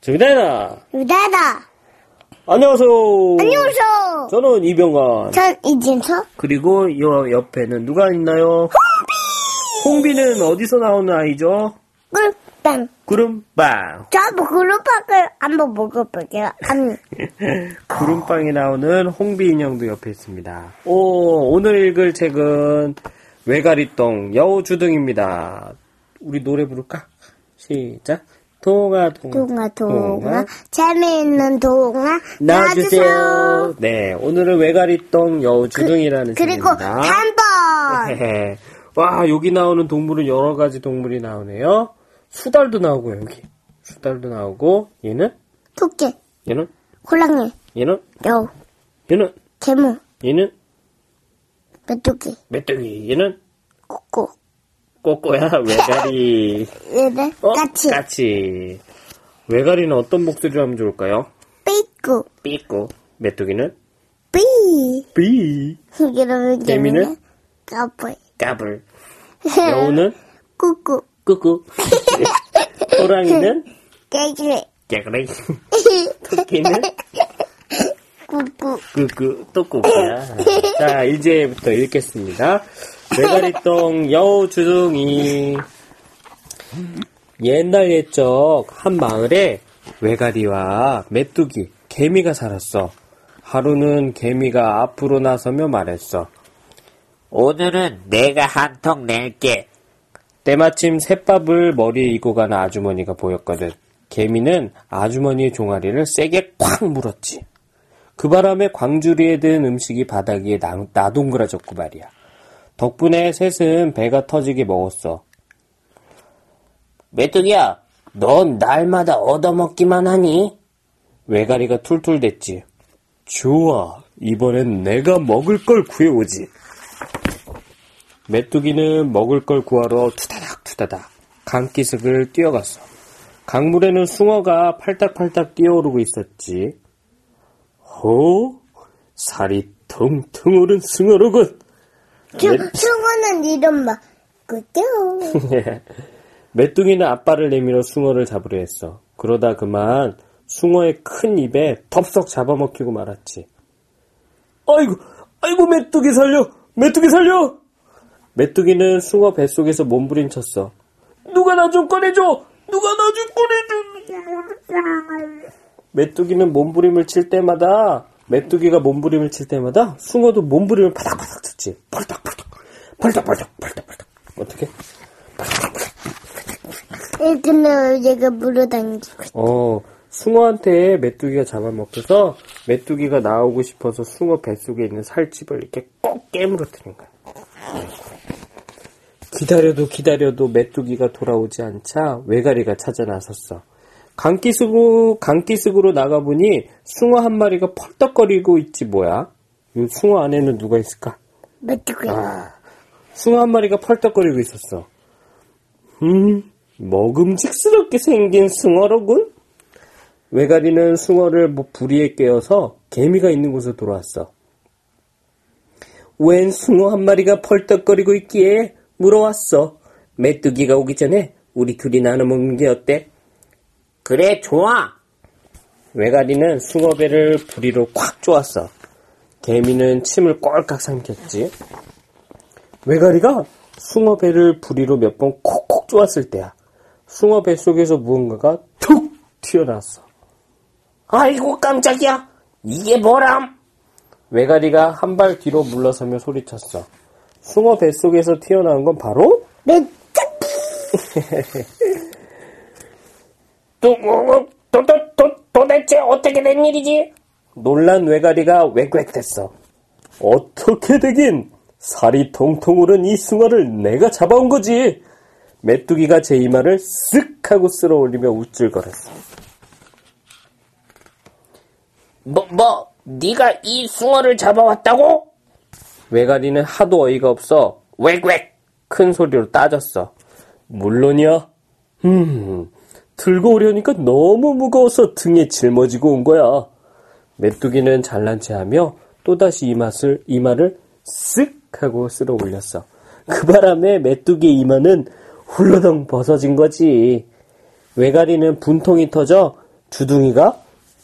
정대나 유다다. 안녕하세요. 안녕하세요. 저는 이병관. 전 이진서. 그리고 요 옆에는 누가 있나요? 홍비. 홍비는 어디서 나오는 아이죠? 꿀빵. 구름빵. 저도 그룹빵을 한번 먹어볼게요. 안. 구름빵이 나오는 홍비 인형도 옆에 있습니다. 오, 오늘 읽을 책은 외가리똥 여우주둥입니다. 우리 노래 부를까? 시작. 동아, 동아. 동아, 동아. 재미있는 동아. 놔주세요. 네, 오늘은 외가리똥 여우 주둥이라는 그리고 책입니다. 단번. 헤헤. 와, 여기 나오는 동물은 여러 가지 동물이 나오네요. 수달도 나오고요, 여기. 수달도 나오고, 얘는? 토끼. 얘는? 호랑이. 얘는? 여우. 얘는? 개무. 얘는? 메뚜기. 메뚜기. 얘는? 꼬꼬. 꼬꼬야, 외가리. 얘네. 어? 까치. 까치. 외가리는 어떤 목소리로 하면 좋을까요? 삐꾸. 삐꾸. 메뚜기는? 삐. 삐. 이러면 개미는? 까불. 까불. 여우는? 꾸꾸. 꾸꾸. 호랑이는? 깨기. 깨그레. 토끼는? 꾸꾸. 꾸꾸. 또 꾸꾸야. 자, 이제부터 읽겠습니다. 외가리똥 여우주둥이. 옛날 옛적 한 마을에 외가리와 메뚜기, 개미가 살았어. 하루는 개미가 앞으로 나서며 말했어. 오늘은 내가 한통 낼게. 때마침 셋밥을 머리에 이고 가는 아주머니가 보였거든. 개미는 아주머니의 종아리를 세게 콱 물었지. 그 바람에 광주리에 든 음식이 바닥 위에 나, 나동그라졌고 말이야. 덕분에 셋은 배가 터지게 먹었어. 메뚜기야, 넌 날마다 얻어먹기만 하니? 외가리가 툴툴댔지. 좋아, 이번엔 내가 먹을 걸 구해오지. 메뚜기는 먹을 걸 구하러 투다닥 투다닥 강기슭을 뛰어갔어. 강물에는 숭어가 팔딱팔딱 뛰어오르고 있었지. 호, 살이 텅텅 오른 숭어로군. 숭어는 이름 막, 그죠? 메뚜기는 앞발을 내밀어 숭어를 잡으려 했어. 그러다 그만 숭어의 큰 입에 덥석 잡아먹히고 말았지. 아이고, 아이고 메뚜기 살려, 메뚜기 살려. 메뚜기는 숭어 뱃속에서 몸부림쳤어. 누가 나 좀 꺼내줘! 누가 나 좀 꺼내줘! 메뚜기는 몸부림을 칠 때마다 메뚜기가 몸부림을 칠 때마다 숭어도 몸부림을 바닥바닥 쳤지. 펄떡펄떡, 펄떡펄떡, 펄떡펄떡. 어떻게? 예, 근데 얘가 물어다니고. 어, 숭어한테 메뚜기가 잡아먹혀서 메뚜기가 나오고 싶어서 숭어 뱃속에 있는 살집을 이렇게 꼭 깨물어뜨린 거야. 기다려도 기다려도 메뚜기가 돌아오지 않자 외가리가 찾아 나섰어. 강기슭으로, 강기슭으로 나가보니 숭어 한 마리가 펄떡거리고 있지 뭐야? 이 숭어 안에는 누가 있을까? 메뚜기. 아, 숭어 한 마리가 펄떡거리고 있었어. 음, 먹음직스럽게 생긴 숭어로군? 외가리는 숭어를 뭐 부리에 깨어서 개미가 있는 곳으로 돌아왔어. 웬 숭어 한 마리가 펄떡거리고 있기에 물어왔어. 메뚜기가 오기 전에 우리 둘이 나눠 먹는 게 어때? 그래, 좋아. 외가리는 숭어배를 부리로 콱 쪼았어. 개미는 침을 꼴깍 삼켰지. 외가리가 숭어배를 부리로 몇 번 콕콕 쪼았을 때야. 숭어배 속에서 무언가가 툭 튀어나왔어. 아이고, 깜짝이야. 이게 뭐람? 외가리가 한 발 뒤로 물러서며 소리쳤어. 숭어 뱃속에서 튀어나온 건 바로 메 어, 도, 도, 도, 도대체 어떻게 된 일이지? 놀란 외가리가 웩웩댔어. 어떻게 되긴 살이 통통 오른 이 숭어를 내가 잡아온 거지. 메뚜기가 제 이마를 쓱 하고 쓸어 올리며 우쭐거렸어. 뭐, 뭐, 네가 이 숭어를 잡아왔다고? 외가리는 하도 어이가 없어 웩웩 큰 소리로 따졌어. 물론이야. 음, 들고 오려니까 너무 무거워서 등에 짊어지고 온 거야. 메뚜기는 잘난 체하며 또다시 이맛을, 이마를 쓱 하고 쓸어 올렸어. 그 바람에 메뚜기의 이마는 훌러덩 벗어진 거지. 외가리는 분통이 터져 주둥이가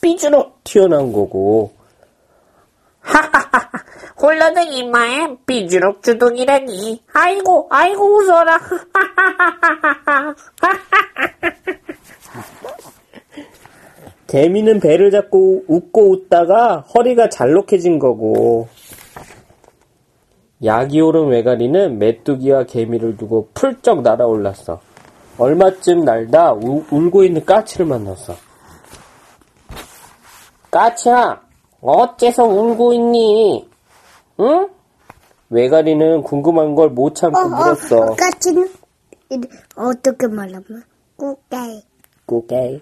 삐죽 튀어나온 거고 하하하하. 홀러는 이마에 삐주룩 주둥이라니. 아이고, 아이고, 웃어라. 개미는 배를 잡고 웃고 웃다가 허리가 잘록해진 거고 약이 오른 외가리는 메뚜기와 개미를 두고 풀쩍 날아올랐어. 얼마쯤 날다 우- 울고 있는 까치를 만났어. 까치야, 어째서 울고 있니? 응? 외가리는 궁금한 걸 못 참고 어, 물었어. 어, 까치는 어떻게 말하면 꾸깨. 고개.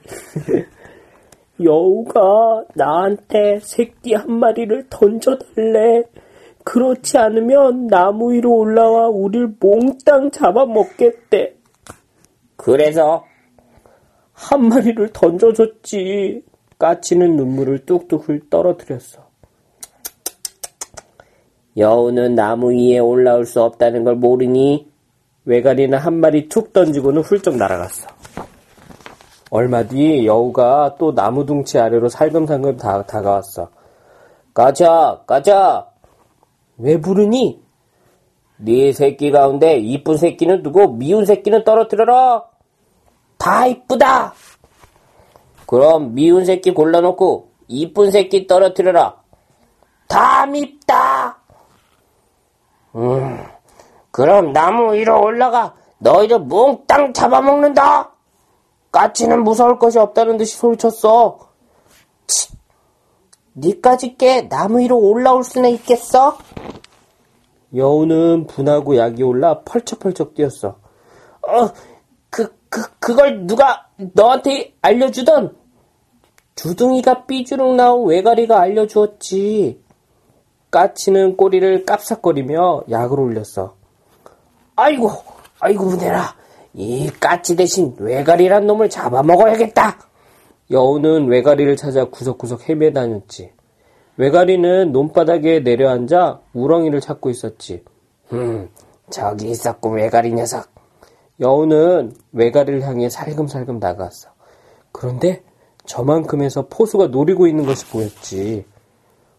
여우가 나한테 새끼 한 마리를 던져달래. 그렇지 않으면 나무 위로 올라와 우릴 몽땅 잡아먹겠대. 그래서 한 마리를 던져줬지. 까치는 눈물을 뚝뚝 흘 떨어뜨렸어. 여우는 나무 위에 올라올 수 없다는 걸 모르니 외가리는 한 마리 툭 던지고는 훌쩍 날아갔어. 얼마 뒤 여우가 또 나무 둥치 아래로 살금살금 다, 다가왔어. 가자, 가자. 왜 부르니? 네 새끼 가운데 이쁜 새끼는 두고 미운 새끼는 떨어뜨려라. 다 이쁘다. 그럼 미운 새끼 골라놓고 이쁜 새끼 떨어뜨려라. 다 밉다. 음, 그럼 나무 위로 올라가 너희를 몽땅 잡아먹는다. 까치는 무서울 것이 없다는 듯이 소리쳤어. 치, 니까지 게 나무 위로 올라올 수나 있겠어? 여우는 분하고 약이 올라 펄쩍펄쩍 뛰었어. 어, 그, 그, 그걸 누가 너한테 알려주던? 주둥이가 삐주룩 나온 외가리가 알려주었지. 까치는 꼬리를 깝삭거리며 약을 올렸어. 아이고, 아이고, 문해라. 이 까치 대신 외가리란 놈을 잡아먹어야겠다. 여우는 외가리를 찾아 구석구석 헤매다녔지. 외가리는 논바닥에 내려앉아 우렁이를 찾고 있었지. 음, 저기 있었군, 외가리 녀석. 여우는 외가리를 향해 살금살금 나갔어. 그런데 저만큼에서 포수가 노리고 있는 것이 보였지.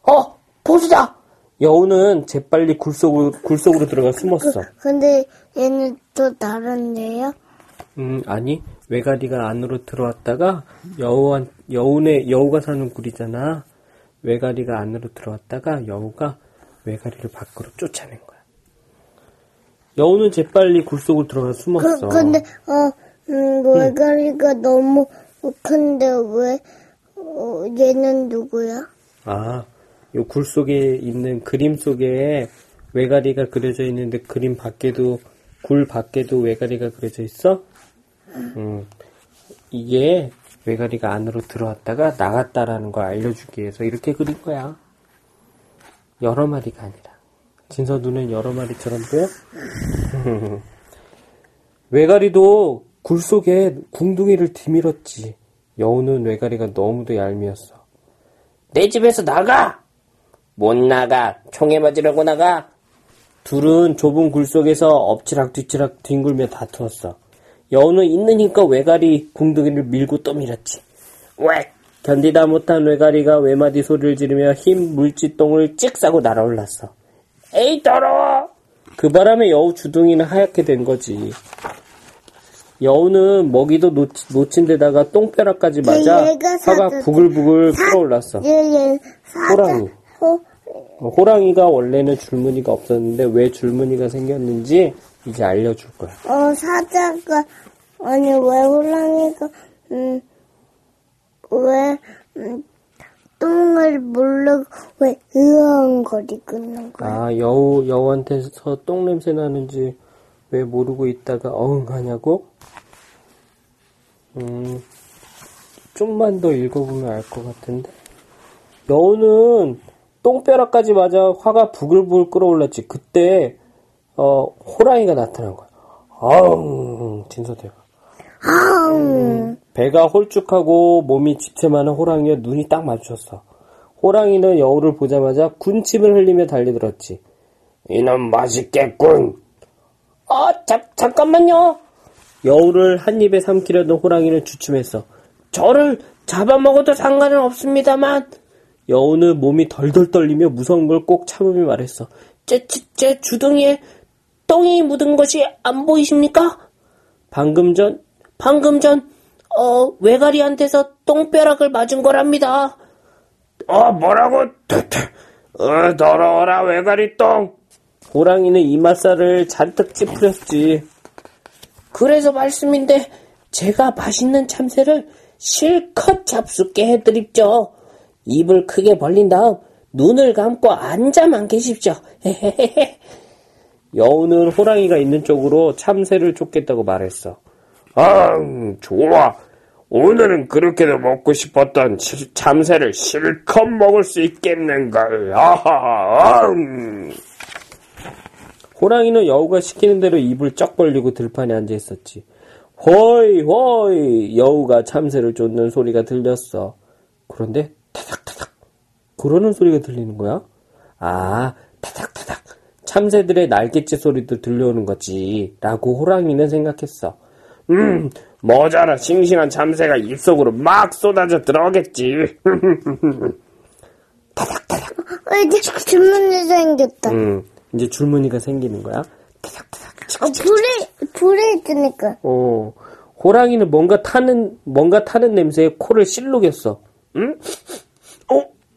어, 포수다! 여우는 재빨리 굴속으로, 굴속으로 들어가 숨었어. 근데 얘는 또 다른데요? 음, 아니, 외가리가 안으로 들어왔다가 여우한, 여우네, 여우가 사는 굴이잖아. 외가리가 안으로 들어왔다가 여우가 외가리를 밖으로 쫓아낸 거야. 여우는 재빨리 굴 속으로 들어가 숨었어. 그, 근데, 어, 음, 외가리가 너무 큰데 왜, 어, 얘는 누구야? 아, 요굴 속에 있는 그림 속에 외가리가 그려져 있는데 그림 밖에도 굴 밖에도 외가리가 그려져 있어? 음, 이게 외가리가 안으로 들어왔다가 나갔다라는 걸 알려주기 위해서 이렇게 그린 거야. 여러 마리가 아니라. 진서 눈엔 여러 마리처럼 보여? 외가리도 굴 속에 궁둥이를 뒤밀었지. 여우는 외가리가 너무도 얄미웠어. 내 집에서 나가! 못 나가. 총에 맞으려고 나가. 둘은 좁은 굴 속에서 엎치락 뒤치락 뒹굴며 다투었어. 여우는 있는 힘껏 외가리 궁둥이를 밀고 또 밀었지. 왜? 견디다 못한 외가리가 외마디 소리를 지르며 흰 물지똥을 찍 싸고 날아올랐어. 에이 더러워! 그 바람에 여우 주둥이는 하얗게 된 거지. 여우는 먹이도 놓치, 놓친 데다가 똥벼락까지 맞아 화가 사자- 부글부글 끓어올랐어. 호랑이. 호, 어, 호랑이가 원래는 줄무늬가 없었는데 왜 줄무늬가 생겼는지 이제 알려줄 거야. 어, 사자가, 아니, 왜 호랑이가, 음, 왜, 음, 똥을 모르고 왜 으엉거리고 있는 거야? 아, 여우, 여우한테서 똥 냄새 나는지 왜 모르고 있다가 어흥 하냐고? 음, 좀만 더 읽어보면 알 것 같은데. 여우는 똥벼락까지 맞아 화가 부글부글 끓어올랐지. 그때, 어, 호랑이가 나타난 거야. 아웅, 진서대가. 음, 배가 홀쭉하고 몸이 집채만한 호랑이와 눈이 딱 마주쳤어. 호랑이는 여우를 보자마자 군침을 흘리며 달려들었지. 이놈 맛있겠군. 아, 잠, 잠깐만요. 여우를 한 입에 삼키려던 호랑이는 주춤했어. 저를 잡아먹어도 상관은 없습니다만 여우는 몸이 덜덜 떨리며 무서운 걸 꼭 참으며 말했어. 제, 제, 제 주둥이에 똥이 묻은 것이 안 보이십니까? 방금 전 방금 전 어, 외가리한테서 똥벼락을 맞은 거랍니다. 어, 뭐라고? 어, 더러워라, 외가리 똥. 호랑이는 이맛살을 잔뜩 찌푸렸지. 그래서 말씀인데 제가 맛있는 참새를 실컷 잡숫게 해드립죠. 입을 크게 벌린 다음 눈을 감고 앉아만 계십시오. 여우는 호랑이가 있는 쪽으로 참새를 쫓겠다고 말했어. 아, 좋아. 오늘은 그렇게도 먹고 싶었던 참새를 실컷 먹을 수 있겠는걸. 아하, 음. 호랑이는 여우가 시키는 대로 입을 쩍 벌리고 들판에 앉아 있었지. 호이, 호이! 여우가 참새를 쫓는 소리가 들렸어. 그런데 타닥타닥. 그러는 소리가 들리는 거야? 아, 타닥타닥. 참새들의 날갯짓 소리도 들려오는 거지. 라고 호랑이는 생각했어. 음, 모자라 싱싱한 참새가 입속으로 막 쏟아져 들어오겠지. 타닥타닥. 어, 이제 줄무늬 생겼다. 음, 이제 줄무늬가 생기는 거야. 타닥타닥. 어, 불에, 불에 있으니까. 어, 호랑이는 뭔가 타는, 뭔가 타는 냄새에 코를 실룩였어. 응? 어,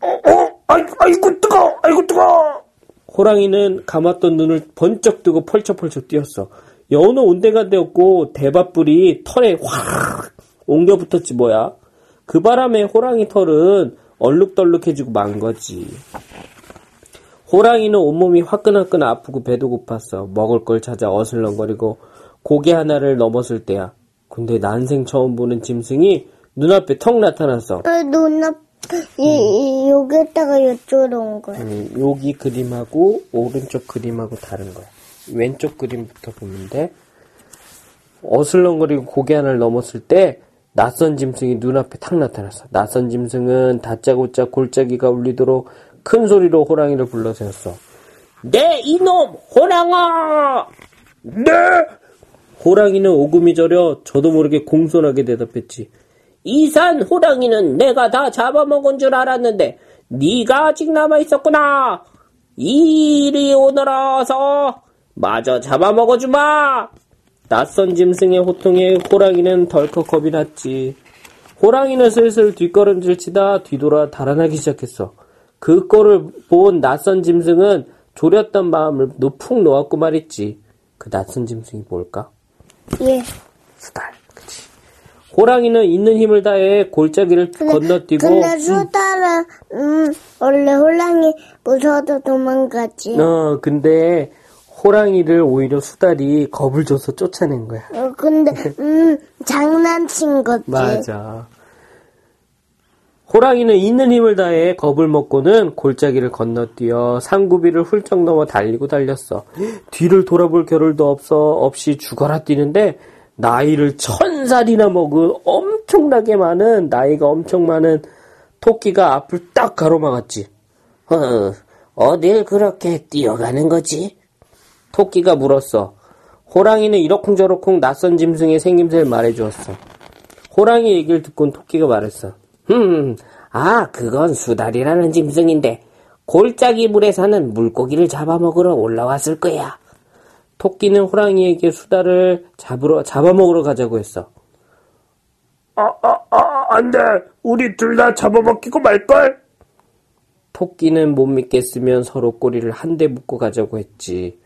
어, 어, 아이고, 아이고, 뜨거 아이고, 뜨거 호랑이는 감았던 눈을 번쩍 뜨고 펄쩍펄쩍 뛰었어. 여우는 온데간데 없고 대밭불이 털에 확 옮겨 붙었지 뭐야. 그 바람에 호랑이 털은 얼룩덜룩해지고 만 거지. 호랑이는 온몸이 화끈화끈 아프고 배도 고팠어. 먹을 걸 찾아 어슬렁거리고 고개 하나를 넘었을 때야. 근데 난생 처음 보는 짐승이 눈앞에 턱 나타났어. 어, 눈앞, 이, 이, 여기다가 이쪽으로 온 거야. 음, 여기 그림하고 오른쪽 그림하고 다른 거야. 왼쪽 그림부터 돼. 어슬렁거리고 고개 하나를 넘었을 때 낯선 짐승이 눈앞에 탁 나타났어. 낯선 짐승은 다짜고짜 골짜기가 울리도록 큰 소리로 호랑이를 불러세웠어. 네, 이놈, 호랑아! 네! 호랑이는 오금이 저려 저도 모르게 공손하게 대답했지. 이산 호랑이는 내가 다 잡아먹은 줄 알았는데 네가 아직 남아있었구나. 이리 오너라서 마저 잡아먹어주마. 낯선 짐승의 호통에 호랑이는 덜컥 겁이 났지. 호랑이는 슬슬 뒷걸음질 치다 뒤돌아 달아나기 시작했어. 그 꼴을 본 낯선 짐승은 졸였던 마음을 푹 놓았고 말했지. 그 낯선 짐승이 뭘까? 예. 수달. 호랑이는 있는 힘을 다해 골짜기를 건너뛰고 근데 수달은, 음, 원래 호랑이 무서워도 도망가지. 어 근데 호랑이를 오히려 수달이 겁을 줘서 쫓아낸 거야. 어, 근데, 음, 장난친 거지. 맞아. 호랑이는 있는 힘을 다해 겁을 먹고는 골짜기를 건너뛰어 산구비를 훌쩍 넘어 달리고 달렸어. 뒤를 돌아볼 겨를도 없어 없이 죽어라 뛰는데 나이를 천 살이나 먹은 엄청나게 많은 나이가 엄청 많은 토끼가 앞을 딱 가로막았지. 어, 어딜 그렇게 뛰어가는 거지? 토끼가 물었어. 호랑이는 이러쿵저러쿵 낯선 짐승의 생김새를 말해주었어. 호랑이 얘기를 듣곤 토끼가 말했어. 음, 아, 그건 수달이라는 짐승인데 골짜기 물에 사는 물고기를 잡아먹으러 올라왔을 거야. 토끼는 호랑이에게 수달을 잡으러 잡아먹으러 가자고 했어. 아, 아, 아, 안 돼. 우리 둘 다 잡아먹히고 말걸? 토끼는 못 믿겠으면 서로 꼬리를 한 대 묶고 가자고 했지.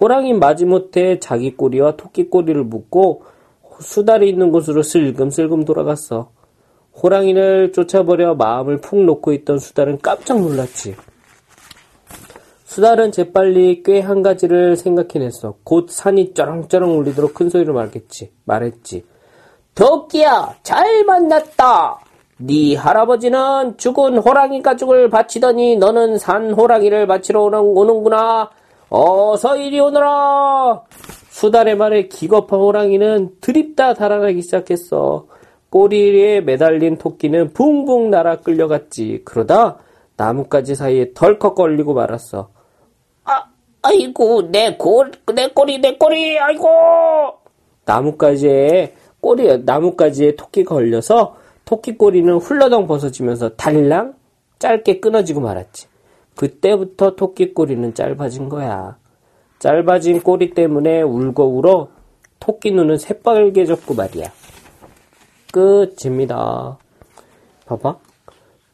호랑이 마지못해 자기 꼬리와 토끼 꼬리를 묶고 수달이 있는 곳으로 슬금슬금 돌아갔어. 호랑이를 쫓아버려 마음을 푹 놓고 있던 수달은 깜짝 놀랐지. 수달은 재빨리 꽤 한 가지를 생각해냈어. 곧 산이 쩌렁쩌렁 울리도록 큰 소리로 말했지. 말했지. 토끼야, 잘 만났다. 네 할아버지는 죽은 호랑이 가죽을 바치더니 너는 산 호랑이를 바치러 오는 구나. 어서 이리 오너라. 수달의 말에 기겁한 호랑이는 드립다 달아나기 시작했어. 꼬리에 매달린 토끼는 붕붕 날아 끌려갔지. 그러다 나뭇가지 사이에 덜컥 걸리고 말았어. 아, 아이고, 내 골, 내 꼬리, 내 꼬리, 아이고! 나뭇가지에 꼬리, 나뭇가지에 토끼가 걸려서 토끼 꼬리는 훌러덩 벗어지면서 달랑 짧게 끊어지고 말았지. 그때부터 토끼 꼬리는 짧아진 거야. 짧아진 꼬리 때문에 울고 울어 토끼 눈은 새빨개 졌고 말이야. 끝입니다. 봐봐.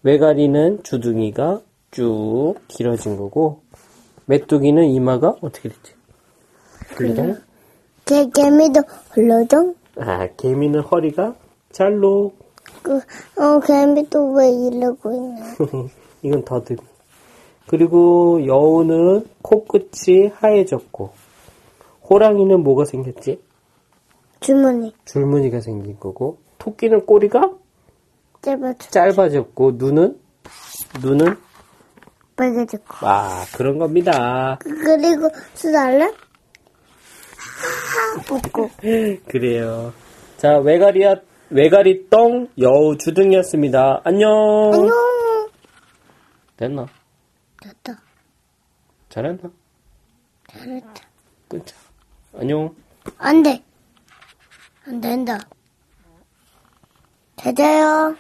외가리는 주둥이가 쭉 길어진 거고, 메뚜기는 이마가 어떻게 됐지? 훌러덩? 개, 개미도 흘러덩? 아, 개미는 허리가 잘로. 그, 어, 개미도 왜 이러고 있나? 이건 더듬이. 그리고 여우는 코끝이 하얘졌고, 호랑이는 뭐가 생겼지? 주머니. 줄무늬가 생긴 거고, 토끼는 꼬리가. 짧아졌고, 눈은? 눈은? 빨개졌고. 아, 그런 겁니다. 그리고 수달래? 웃고. 그래요. 자, 외가리야, 외가리 똥 여우 주둥이였습니다. 안녕. 안녕. 됐나? 됐다. 잘했나? 잘했다. 끊자. 안녕. 안 돼. 안 된다. 되자요.